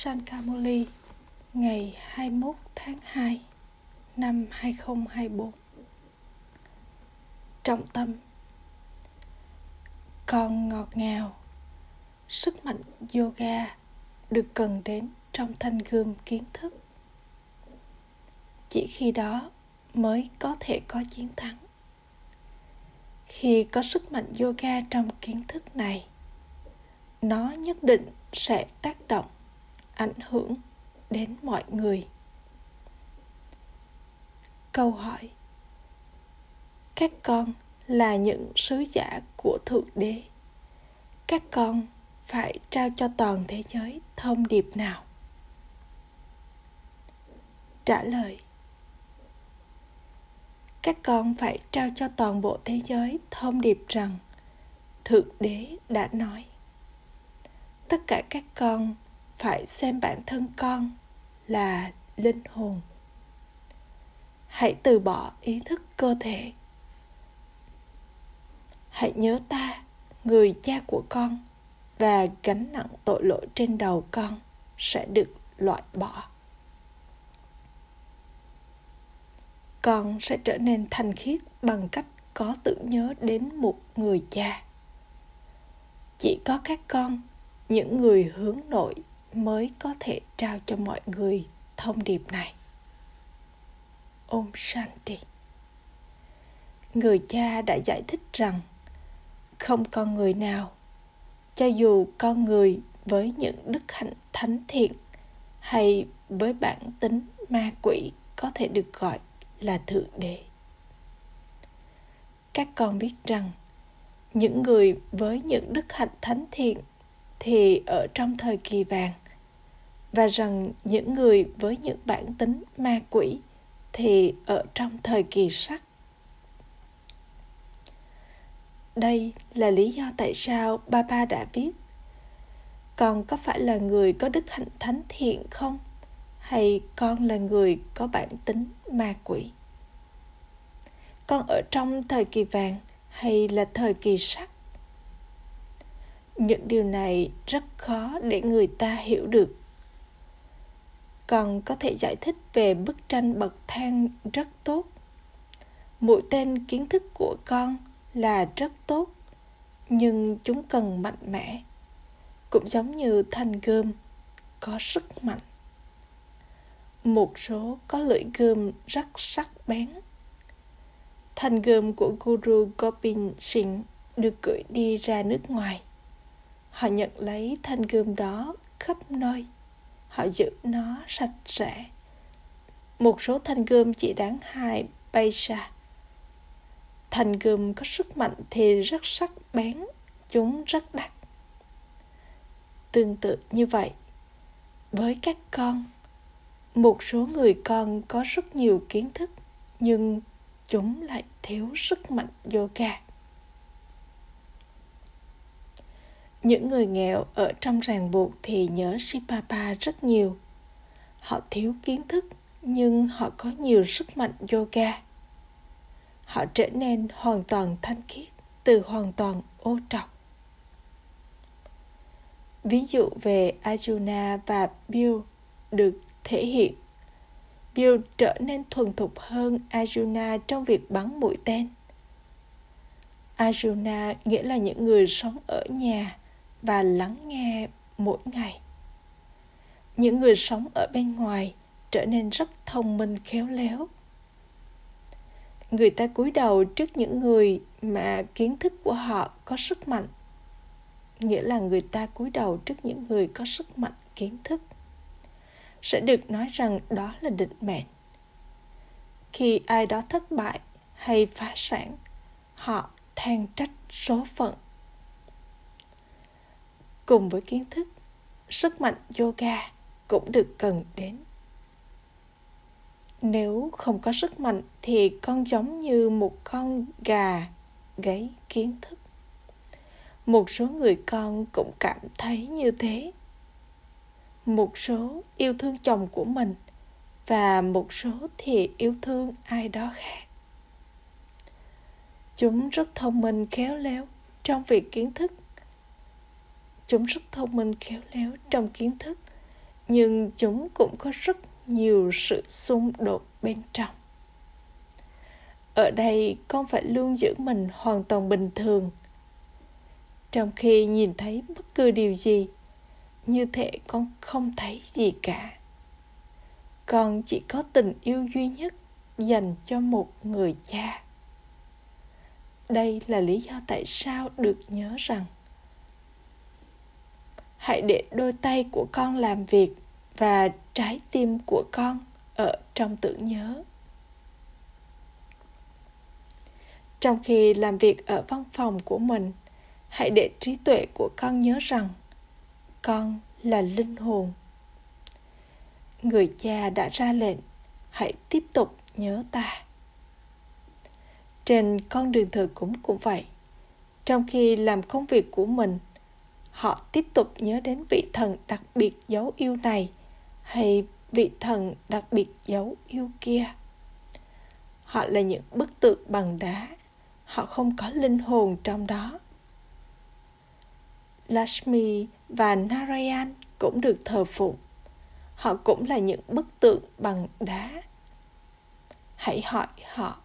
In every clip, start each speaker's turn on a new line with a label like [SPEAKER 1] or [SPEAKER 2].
[SPEAKER 1] Sankamoli ngày 21 tháng 2 năm 2024 Trọng tâm Con ngọt ngào, Sức mạnh yoga được cần đến trong thanh gươm kiến thức. Chỉ khi đó mới có thể có chiến thắng. Khi có sức mạnh yoga trong kiến thức này, nó nhất định sẽ tác động ảnh hưởng đến mọi người. Câu hỏi, các con là những sứ giả của thượng đế. Các con phải trao cho toàn thế giới thông điệp nào? Trả lời, các con phải trao cho toàn bộ thế giới thông điệp rằng thượng đế đã nói, tất cả các con phải xem bản thân con là linh hồn. Hãy từ bỏ ý thức cơ thể. Hãy nhớ ta, người cha của con, và gánh nặng tội lỗi trên đầu con sẽ được loại bỏ. Con sẽ trở nên thanh khiết bằng cách có tưởng nhớ đến một người cha. Chỉ có các con, những người hướng nội mới có thể trao cho mọi người thông điệp này. Om Shanti. Người cha đã giải thích rằng không con người nào, cho dù con người với những đức hạnh thánh thiện hay với bản tính ma quỷ có thể được gọi là thượng đế. Các con biết rằng những người với những đức hạnh thánh thiện thì ở trong thời kỳ vàng, và rằng những người với những bản tính ma quỷ thì ở trong thời kỳ sắc đây là lý do tại sao Baba đã viết, Con có phải là người có đức hạnh thánh thiện không? Hay con là người có bản tính ma quỷ? Con ở trong thời kỳ vàng hay là thời kỳ sắc? Những điều này rất khó để người ta hiểu được. Còn có thể giải thích về bức tranh bậc thang rất tốt. Mũi tên kiến thức của con là rất tốt, nhưng chúng cần mạnh mẽ, cũng giống như thanh gươm, có sức mạnh. Một số có lưỡi gươm rất sắc bén. Thanh gươm của guru gobind singh được gửi đi ra nước ngoài họ nhận lấy thanh gươm đó khắp nơi. Họ giữ nó sạch sẽ. Một số thanh gươm chỉ đáng hai paisa. Thanh gươm có sức mạnh thì rất sắc bén, chúng rất đắt. Tương tự như vậy, với các con, một số người con có rất nhiều kiến thức, nhưng chúng lại thiếu sức mạnh yoga. Những người nghèo ở trong ràng buộc thì nhớ Sipapa rất nhiều. Họ thiếu kiến thức, nhưng họ có nhiều sức mạnh yoga. Họ trở nên hoàn toàn thanh khiết, từ hoàn toàn ô trọc. Ví dụ về Arjuna và Bill được thể hiện. Bill trở nên thuần thục hơn Arjuna trong việc bắn mũi tên. Arjuna nghĩa là những người sống ở nhà và lắng nghe mỗi ngày. Những người sống ở bên ngoài trở nên rất thông minh khéo léo. Người ta cúi đầu trước những người mà kiến thức của họ có sức mạnh, nghĩa là người ta cúi đầu trước những người có sức mạnh kiến thức. Sẽ được nói rằng đó là định mệnh. Khi ai đó thất bại hay phá sản, họ than trách số phận cùng với kiến thức, sức mạnh yoga cũng được cần đến. Nếu không có sức mạnh thì con giống như một con gà gáy kiến thức. Một số người con cũng cảm thấy như thế. Một số yêu thương chồng của mình và một số thì yêu thương ai đó khác. Chúng rất thông minh khéo léo trong việc kiến thức chúng rất thông minh khéo léo trong kiến thức, nhưng chúng cũng có rất nhiều sự xung đột bên trong. Ở đây con phải luôn giữ mình hoàn toàn bình thường. Trong khi nhìn thấy bất cứ điều gì, như thể con không thấy gì cả. Con chỉ có tình yêu duy nhất dành cho một người cha. Đây là lý do tại sao được nhớ rằng hãy để đôi tay của con làm việc và trái tim của con ở trong tưởng nhớ. Trong khi làm việc ở văn phòng của mình, hãy để trí tuệ của con nhớ rằng con là linh hồn. Người cha đã ra lệnh, hãy tiếp tục nhớ ta. Trên con đường thờ cúng cũng vậy, trong khi làm công việc của mình họ tiếp tục nhớ đến vị thần đặc biệt dấu yêu này hay vị thần đặc biệt dấu yêu kia họ là những bức tượng bằng đá họ không có linh hồn trong đó Lashmi và Narayan cũng được thờ phụng. Họ cũng là những bức tượng bằng đá. Hãy hỏi họ,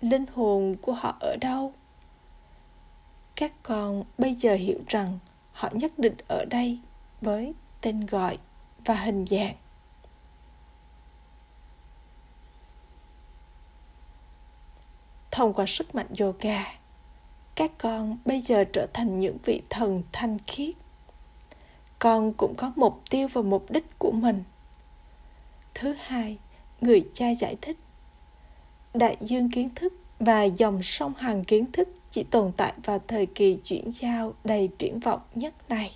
[SPEAKER 1] linh hồn của họ ở đâu? Các con bây giờ hiểu rằng họ nhất định ở đây với tên gọi và hình dạng. Thông qua sức mạnh yoga, các con bây giờ trở thành những vị thần thanh khiết. Con cũng có mục tiêu và mục đích của mình. Thứ hai người cha giải thích. Đại dương kiến thức và dòng sông hàng kiến thức chỉ tồn tại vào thời kỳ chuyển giao đầy triển vọng nhất này.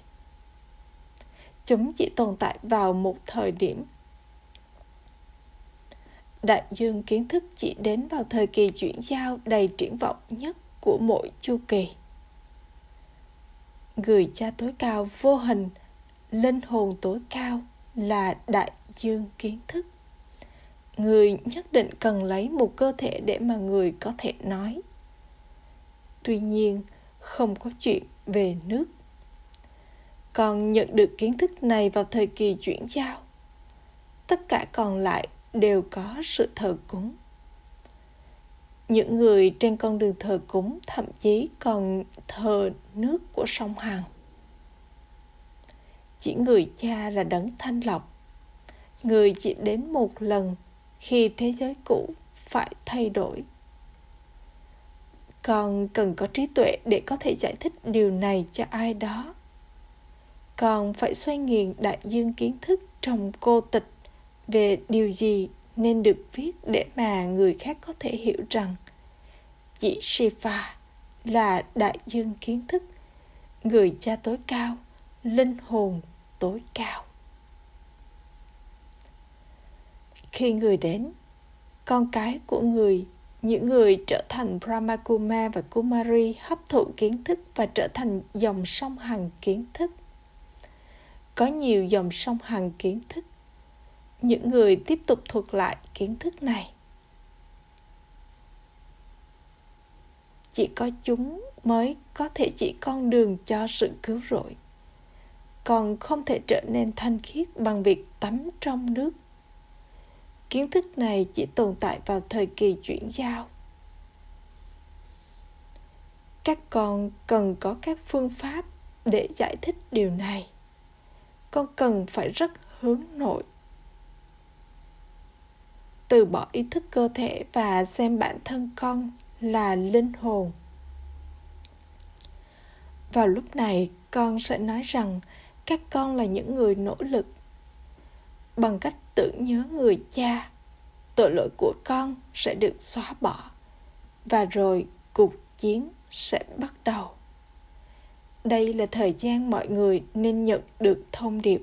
[SPEAKER 1] Chúng chỉ tồn tại vào một thời điểm. Đại dương kiến thức chỉ đến vào thời kỳ chuyển giao đầy triển vọng nhất của mỗi chu kỳ. Người cha tối cao vô hình, linh hồn tối cao là đại dương kiến thức người nhất định cần lấy một cơ thể để mà người có thể nói tuy nhiên, không có chuyện về nước còn nhận được kiến thức này vào thời kỳ chuyển giao, tất cả còn lại đều có sự thờ cúng những người trên con đường thờ cúng thậm chí còn thờ nước của sông Hằng. Chỉ người cha là đấng thanh lọc. Người chỉ đến một lần khi thế giới cũ phải thay đổi. Con cần có trí tuệ để có thể giải thích điều này cho ai đó. Con phải xoay nghiền đại dương kiến thức trong cô tịch về điều gì nên được viết để mà người khác có thể hiểu rằng chỉ Shiva là đại dương kiến thức, người cha tối cao, linh hồn tối cao. Khi người đến, con cái của người, những người trở thành Brahma Kuma và Kumari hấp thụ kiến thức và trở thành dòng sông hằng kiến thức. Có nhiều dòng sông hằng kiến thức. Những người tiếp tục thuật lại kiến thức này chỉ có chúng mới có thể chỉ con đường cho sự cứu rỗi còn không thể trở nên thanh khiết bằng việc tắm trong nước kiến thức này chỉ tồn tại vào thời kỳ chuyển giao. Các con cần có các phương pháp để giải thích điều này. Con cần phải rất hướng nội. Từ bỏ ý thức cơ thể và xem bản thân con là linh hồn. Vào lúc này, con sẽ nói rằng các con là những người nỗ lực bằng cách tưởng nhớ người cha, tội lỗi của con sẽ được xóa bỏ và rồi cuộc chiến sẽ bắt đầu. Đây là thời gian mọi người nên nhận được thông điệp.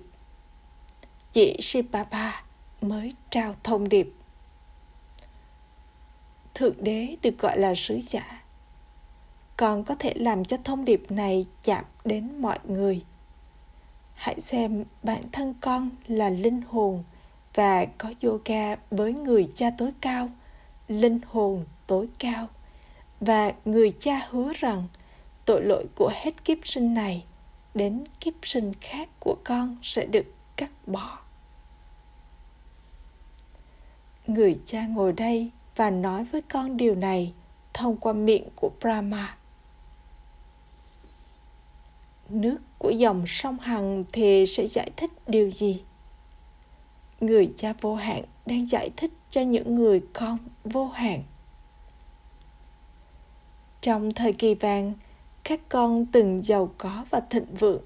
[SPEAKER 1] Chị Shibaba mới trao thông điệp. Thượng đế được gọi là sứ giả. Còn có thể làm cho thông điệp này chạm đến mọi người hãy xem bản thân con là linh hồn và có yoga với người cha tối cao, linh hồn tối cao. Và người cha hứa rằng tội lỗi của hết kiếp sinh này đến kiếp sinh khác của con sẽ được cắt bỏ. Người cha ngồi đây và nói với con điều này thông qua miệng của brahma nước của dòng sông hằng thì sẽ giải thích điều gì? Người cha vô hạn đang giải thích cho những người con vô hạn. Trong thời kỳ vàng, các con từng giàu có và thịnh vượng.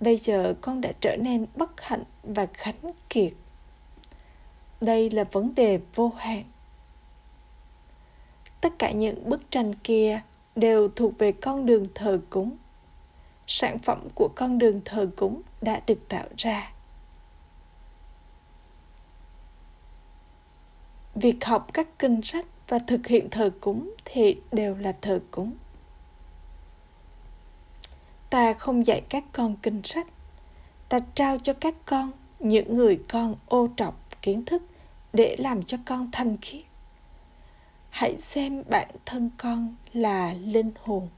[SPEAKER 1] Bây giờ con đã trở nên bất hạnh và khánh kiệt. Đây là vấn đề vô hạn. Tất cả những bức tranh kia đều thuộc về con đường thờ cúng sản phẩm của con đường thờ cúng đã được tạo ra. Việc học các kinh sách và thực hiện thờ cúng thì đều là thờ cúng. Ta không dạy các con kinh sách. Ta trao cho các con những người con ô trọc kiến thức để làm cho con thanh khiết. Hãy xem bản thân con là linh hồn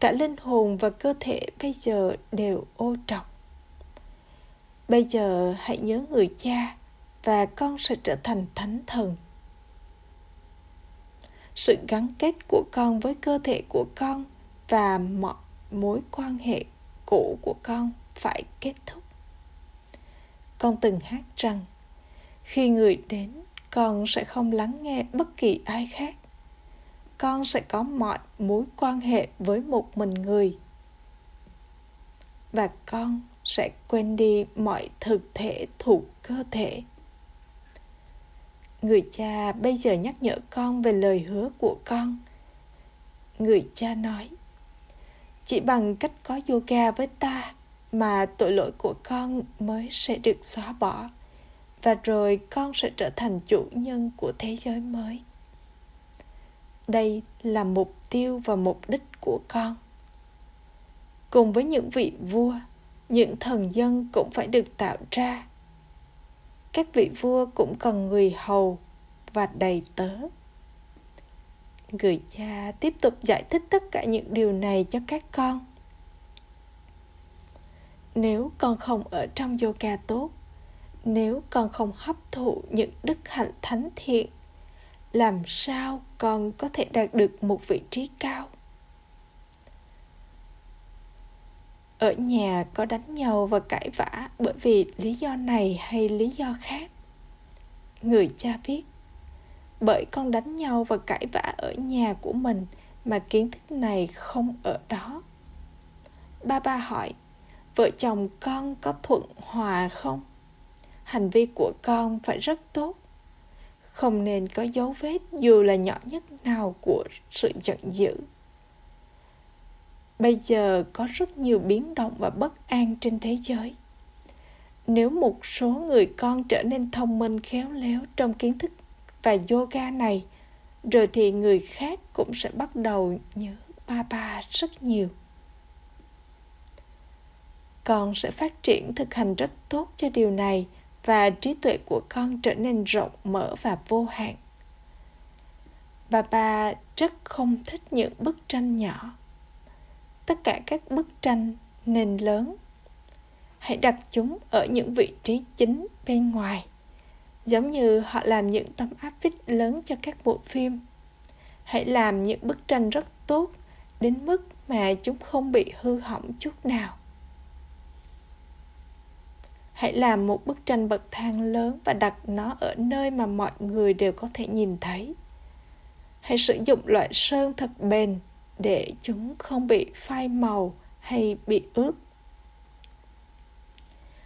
[SPEAKER 1] cả linh hồn và cơ thể bây giờ đều ô trọc. Bây giờ hãy nhớ người cha và con sẽ trở thành thánh thần. Sự gắn kết của con với cơ thể của con và mọi mối quan hệ cũ của con phải kết thúc. Con từng hát rằng, khi người đến, con sẽ không lắng nghe bất kỳ ai khác con sẽ có mọi mối quan hệ với một mình người. Và con sẽ quên đi mọi thực thể thuộc cơ thể. Người cha bây giờ nhắc nhở con về lời hứa của con. Người cha nói, chỉ bằng cách có yoga với ta mà tội lỗi của con mới sẽ được xóa bỏ, và rồi con sẽ trở thành chủ nhân của thế giới mới đây là mục tiêu và mục đích của con. Cùng với những vị vua, những thần dân cũng phải được tạo ra. Các vị vua cũng cần người hầu và đầy tớ. Người cha tiếp tục giải thích tất cả những điều này cho các con. Nếu con không ở trong yoga tốt, nếu con không hấp thụ những đức hạnh thánh thiện làm sao con có thể đạt được một vị trí cao? Ở nhà có đánh nhau và cãi vã bởi vì lý do này hay lý do khác? Người cha viết, bởi con đánh nhau và cãi vã ở nhà của mình mà kiến thức này không ở đó. Ba ba hỏi, vợ chồng con có thuận hòa không? Hành vi của con phải rất tốt không nên có dấu vết dù là nhỏ nhất nào của sự giận dữ. Bây giờ có rất nhiều biến động và bất an trên thế giới. Nếu một số người con trở nên thông minh, khéo léo trong kiến thức và yoga này, rồi thì người khác cũng sẽ bắt đầu nhớ ba ba rất nhiều. Con sẽ phát triển thực hành rất tốt cho điều này và trí tuệ của con trở nên rộng mở và vô hạn. Bà bà rất không thích những bức tranh nhỏ. Tất cả các bức tranh nên lớn, hãy đặt chúng ở những vị trí chính bên ngoài, giống như họ làm những tấm áp phích lớn cho các bộ phim. Hãy làm những bức tranh rất tốt đến mức mà chúng không bị hư hỏng chút nào hãy làm một bức tranh bậc thang lớn và đặt nó ở nơi mà mọi người đều có thể nhìn thấy hãy sử dụng loại sơn thật bền để chúng không bị phai màu hay bị ướt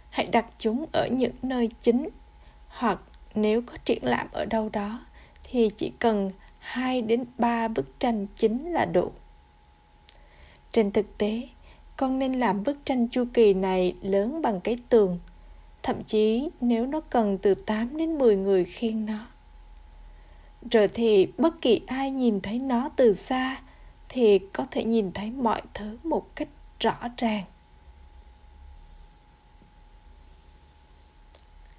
[SPEAKER 1] hãy đặt chúng ở những nơi chính hoặc nếu có triển lãm ở đâu đó thì chỉ cần 2 đến 3 bức tranh chính là đủ. Trên thực tế, con nên làm bức tranh chu kỳ này lớn bằng cái tường thậm chí nếu nó cần từ 8 đến 10 người khiêng nó. Rồi thì bất kỳ ai nhìn thấy nó từ xa thì có thể nhìn thấy mọi thứ một cách rõ ràng.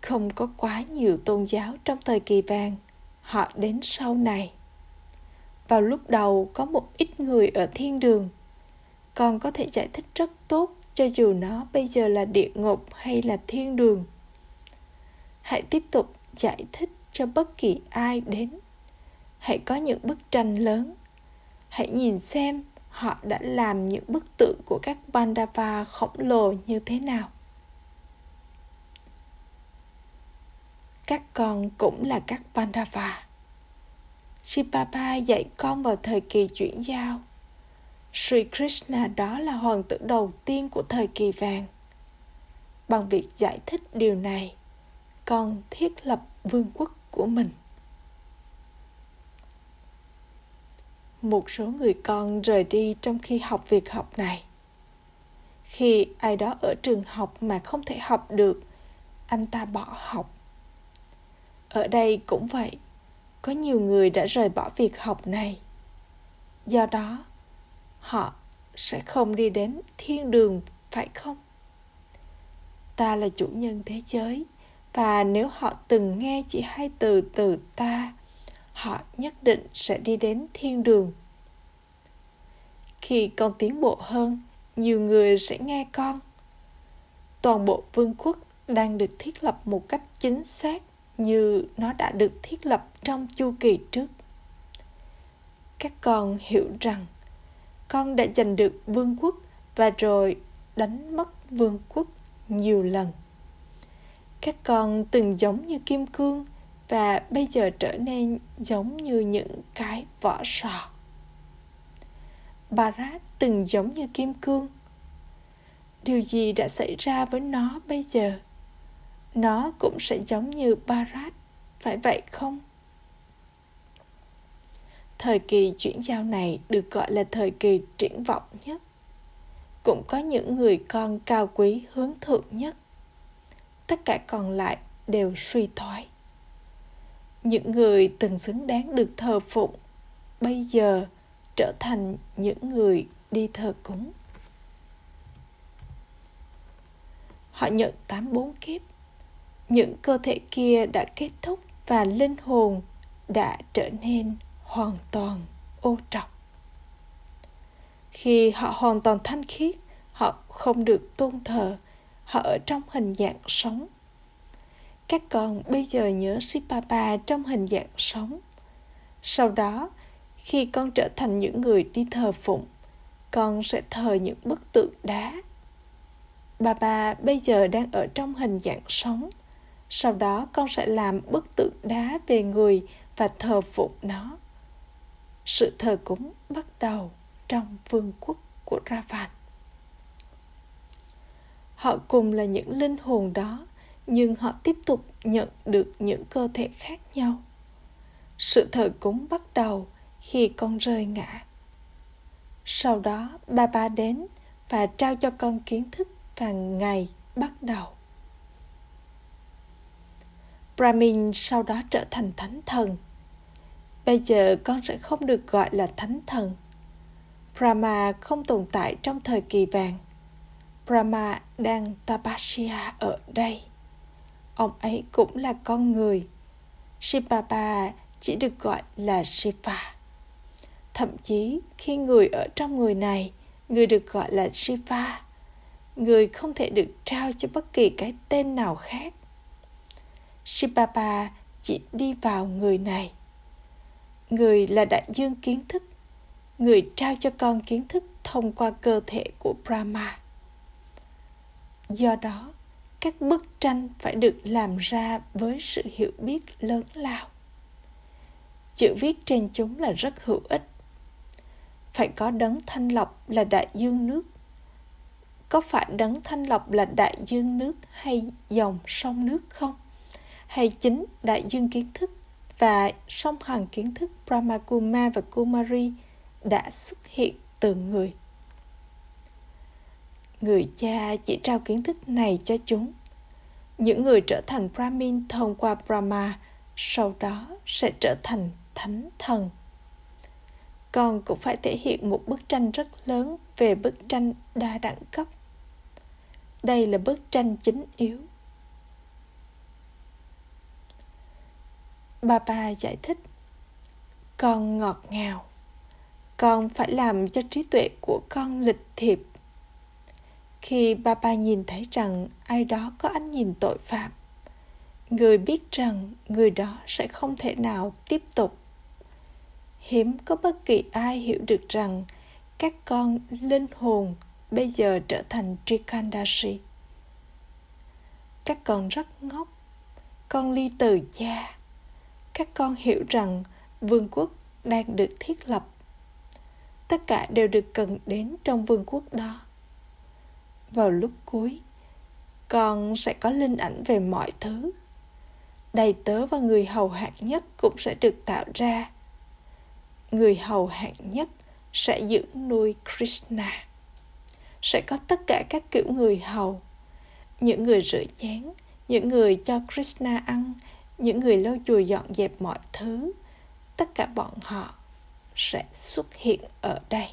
[SPEAKER 1] Không có quá nhiều tôn giáo trong thời kỳ vàng, họ đến sau này. Vào lúc đầu có một ít người ở thiên đường, còn có thể giải thích rất tốt cho dù nó bây giờ là địa ngục hay là thiên đường, hãy tiếp tục giải thích cho bất kỳ ai đến hãy có những bức tranh lớn hãy nhìn xem họ đã làm những bức tượng của các Pandava khổng lồ như thế nào. Các con cũng là các Pandava. Shipapa dạy con vào thời kỳ chuyển giao. Sri Krishna đó là hoàng tử đầu tiên của thời kỳ vàng. Bằng việc giải thích điều này, con thiết lập vương quốc của mình. một số người con rời đi trong khi học việc học này khi ai đó ở trường học mà không thể học được anh ta bỏ học ở đây cũng vậy có nhiều người đã rời bỏ việc học này do đó họ sẽ không đi đến thiên đường, phải không? Ta là chủ nhân thế giới, và nếu họ từng nghe chỉ hai từ từ ta, họ nhất định sẽ đi đến thiên đường. Khi con tiến bộ hơn, nhiều người sẽ nghe con. Toàn bộ vương quốc đang được thiết lập một cách chính xác như nó đã được thiết lập trong chu kỳ trước. Các con hiểu rằng con đã giành được vương quốc và rồi đánh mất vương quốc nhiều lần các con từng giống như kim cương và bây giờ trở nên giống như những cái vỏ sò. Barat từng giống như kim cương. Điều gì đã xảy ra với nó bây giờ? Nó cũng sẽ giống như Barat, phải vậy không? Thời kỳ chuyển giao này được gọi là thời kỳ triển vọng nhất. Cũng có những người con cao quý hướng thượng nhất. Tất cả còn lại đều suy thoái những người từng xứng đáng được thờ phụng, bây giờ trở thành những người đi thờ cúng họ nhận tám bốn kiếp những cơ thể kia đã kết thúc và linh hồn đã trở nên hoàn toàn ô trọc khi họ hoàn toàn thanh khiết họ không được tôn thờ họ ở trong hình dạng sống các con bây giờ nhớ Sipapa trong hình dạng sống. Sau đó, khi con trở thành những người đi thờ phụng, con sẽ thờ những bức tượng đá. Bà bà bây giờ đang ở trong hình dạng sống. Sau đó con sẽ làm bức tượng đá về người và thờ phụng nó. Sự thờ cúng bắt đầu trong vương quốc của Ravan. Họ cùng là những linh hồn đó, nhưng họ tiếp tục nhận được những cơ thể khác nhau. Sự thờ cúng bắt đầu khi con rơi ngã. Sau đó, ba ba đến và trao cho con kiến thức và ngày bắt đầu. Brahmin sau đó trở thành thánh thần bây giờ con sẽ không được gọi là thánh thần brahma không tồn tại trong thời kỳ vàng brahma đang tapasya ở đây ông ấy cũng là con người. Shivapa chỉ được gọi là Shiva. Thậm chí khi người ở trong người này, người được gọi là Shiva. Người không thể được trao cho bất kỳ cái tên nào khác. Shivapa chỉ đi vào người này. Người là đại dương kiến thức. Người trao cho con kiến thức thông qua cơ thể của Brahma. Do đó, các bức tranh phải được làm ra với sự hiểu biết lớn lao. Chữ viết trên chúng là rất hữu ích. Phải có đấng thanh lọc là đại dương nước. Có phải đấng thanh lọc là đại dương nước hay dòng sông nước không? Hay chính đại dương kiến thức? Và song hằng kiến thức Brahmakuma và Kumari đã xuất hiện từ người. Người cha chỉ trao kiến thức này cho chúng. Những người trở thành brahmin thông qua brahma sau đó sẽ trở thành thánh thần. Con cũng phải thể hiện một bức tranh rất lớn về bức tranh đa đẳng cấp. Đây là bức tranh chính yếu. Bà bà giải thích. Con ngọt ngào. Con phải làm cho trí tuệ của con lịch thiệp. Khi ba ba nhìn thấy rằng ai đó có ánh nhìn tội phạm người biết rằng người đó sẽ không thể nào tiếp tục. Hiếm có bất kỳ ai hiểu được rằng các con linh hồn bây giờ trở thành Trikandashi. Các con rất ngốc, con ly từ cha. Các con hiểu rằng vương quốc đang được thiết lập. Tất cả đều được cần đến trong vương quốc đó. Vào lúc cuối, con sẽ có linh ảnh về mọi thứ. Đầy tớ và người hầu hạng nhất cũng sẽ được tạo ra. Người hầu hạng nhất sẽ giữ nuôi Krishna. Sẽ có tất cả các kiểu người hầu, những người rửa chén, những người cho Krishna ăn, những người lau chùi dọn dẹp mọi thứ, tất cả bọn họ sẽ xuất hiện ở đây.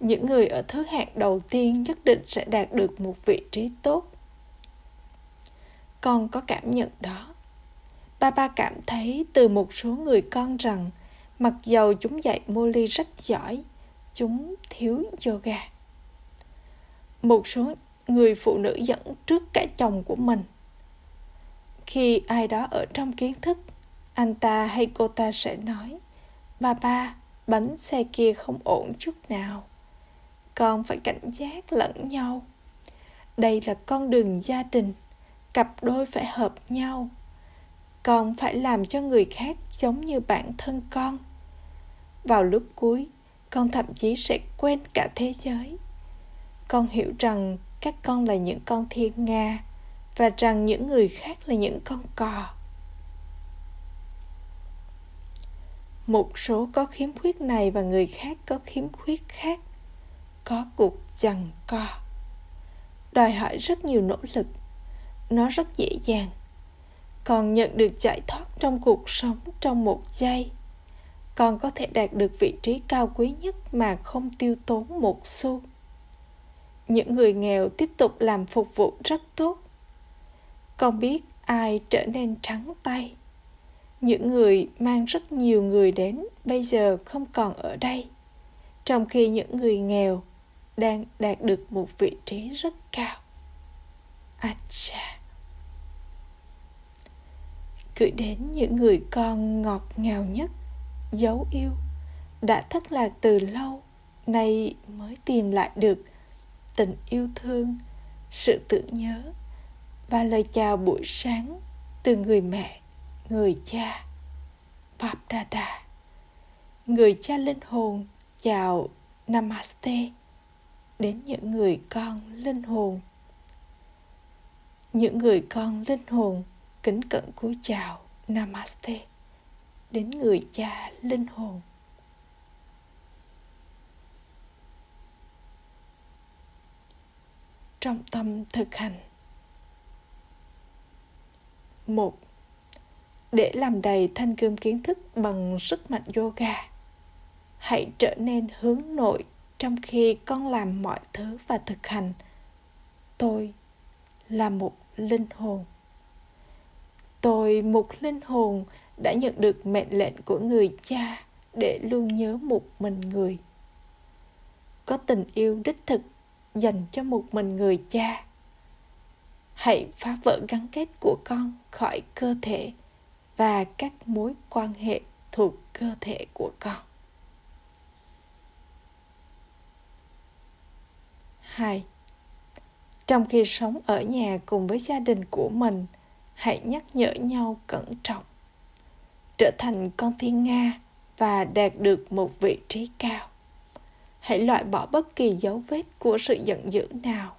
[SPEAKER 1] Những người ở thứ hạng đầu tiên nhất định sẽ đạt được một vị trí tốt. Con có cảm nhận đó. Ba ba cảm thấy từ một số người con rằng Mặc dầu chúng dạy Molly rất giỏi, chúng thiếu yoga. Một số người phụ nữ dẫn trước cả chồng của mình. Khi ai đó ở trong kiến thức, anh ta hay cô ta sẽ nói, Ba ba, bánh xe kia không ổn chút nào. Con phải cảnh giác lẫn nhau. Đây là con đường gia đình, cặp đôi phải hợp nhau. Con phải làm cho người khác giống như bản thân con vào lúc cuối con thậm chí sẽ quên cả thế giới con hiểu rằng các con là những con thiên nga và rằng những người khác là những con cò. Một số có khiếm khuyết này và người khác có khiếm khuyết khác, có cuộc chằng co. Đòi hỏi rất nhiều nỗ lực, nó rất dễ dàng. Còn nhận được giải thoát trong cuộc sống trong một giây con có thể đạt được vị trí cao quý nhất mà không tiêu tốn một xu. Những người nghèo tiếp tục làm phục vụ rất tốt con biết ai trở nên trắng tay. Những người mang rất nhiều người đến bây giờ không còn ở đây. Trong khi những người nghèo đang đạt được một vị trí rất cao. Acha. Gửi đến những người con ngọt ngào nhất, dấu yêu, đã thất lạc từ lâu, nay mới tìm lại được tình yêu thương, sự tưởng nhớ và lời chào buổi sáng từ người mẹ, người cha Bap Dada. Người cha linh hồn chào Namaste đến những người con linh hồn. Những người con linh hồn kính cẩn cúi chào Namaste đến người cha linh hồn. Trong tâm thực hành một, để làm đầy thanh gươm kiến thức bằng sức mạnh yoga, hãy trở nên hướng nội trong khi con làm mọi thứ và thực hành. Tôi là một linh hồn. Tôi, một linh hồn, đã nhận được mệnh lệnh của người cha để luôn nhớ một mình người. Có tình yêu đích thực dành cho một mình người cha hãy phá vỡ gắn kết của con khỏi cơ thể và các mối quan hệ thuộc cơ thể của con. Hai, trong khi sống ở nhà cùng với gia đình của mình, hãy nhắc nhở nhau cẩn trọng. Trở thành con thiên nga và đạt được một vị trí cao. Hãy loại bỏ bất kỳ dấu vết của sự giận dữ nào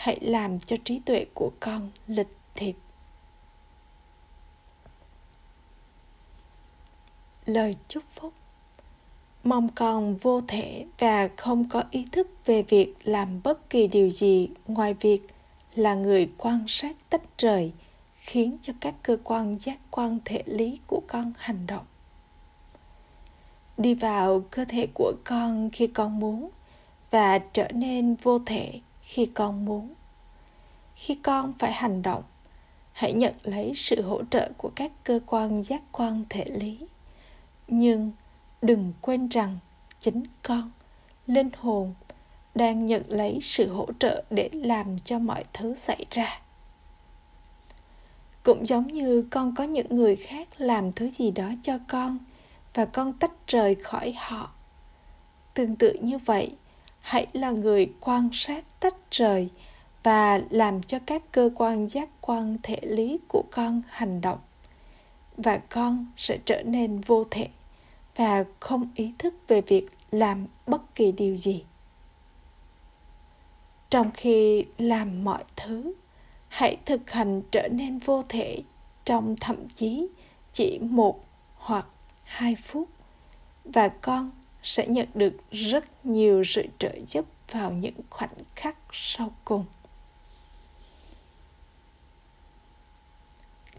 [SPEAKER 1] hãy làm cho trí tuệ của con lịch thiệp. Lời chúc phúc. Mong con vô thể và không có ý thức về việc làm bất kỳ điều gì ngoài việc là người quan sát tách rời, khiến cho các cơ quan giác quan thể lý của con hành động. Đi vào cơ thể của con khi con muốn và trở nên vô thể khi con muốn. Khi con phải hành động, hãy nhận lấy sự hỗ trợ của các cơ quan giác quan thể lý. Nhưng đừng quên rằng chính con, linh hồn, đang nhận lấy sự hỗ trợ để làm cho mọi thứ xảy ra. Cũng giống như con có những người khác làm thứ gì đó cho con và con tách rời khỏi họ. Tương tự như vậy hãy là người quan sát tách rời và làm cho các cơ quan giác quan thể lý của con hành động. Và con sẽ trở nên vô thể và không ý thức về việc làm bất kỳ điều gì. Trong khi làm mọi thứ, hãy thực hành trở nên vô thể trong thậm chí chỉ một hoặc hai phút. Và con sẽ nhận được rất nhiều sự trợ giúp vào những khoảnh khắc sau cùng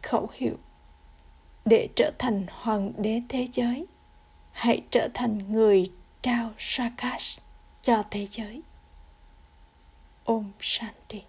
[SPEAKER 1] khẩu hiệu, để trở thành hoàng đế thế giới, hãy trở thành người trao Sakash cho thế giới. Om Shanti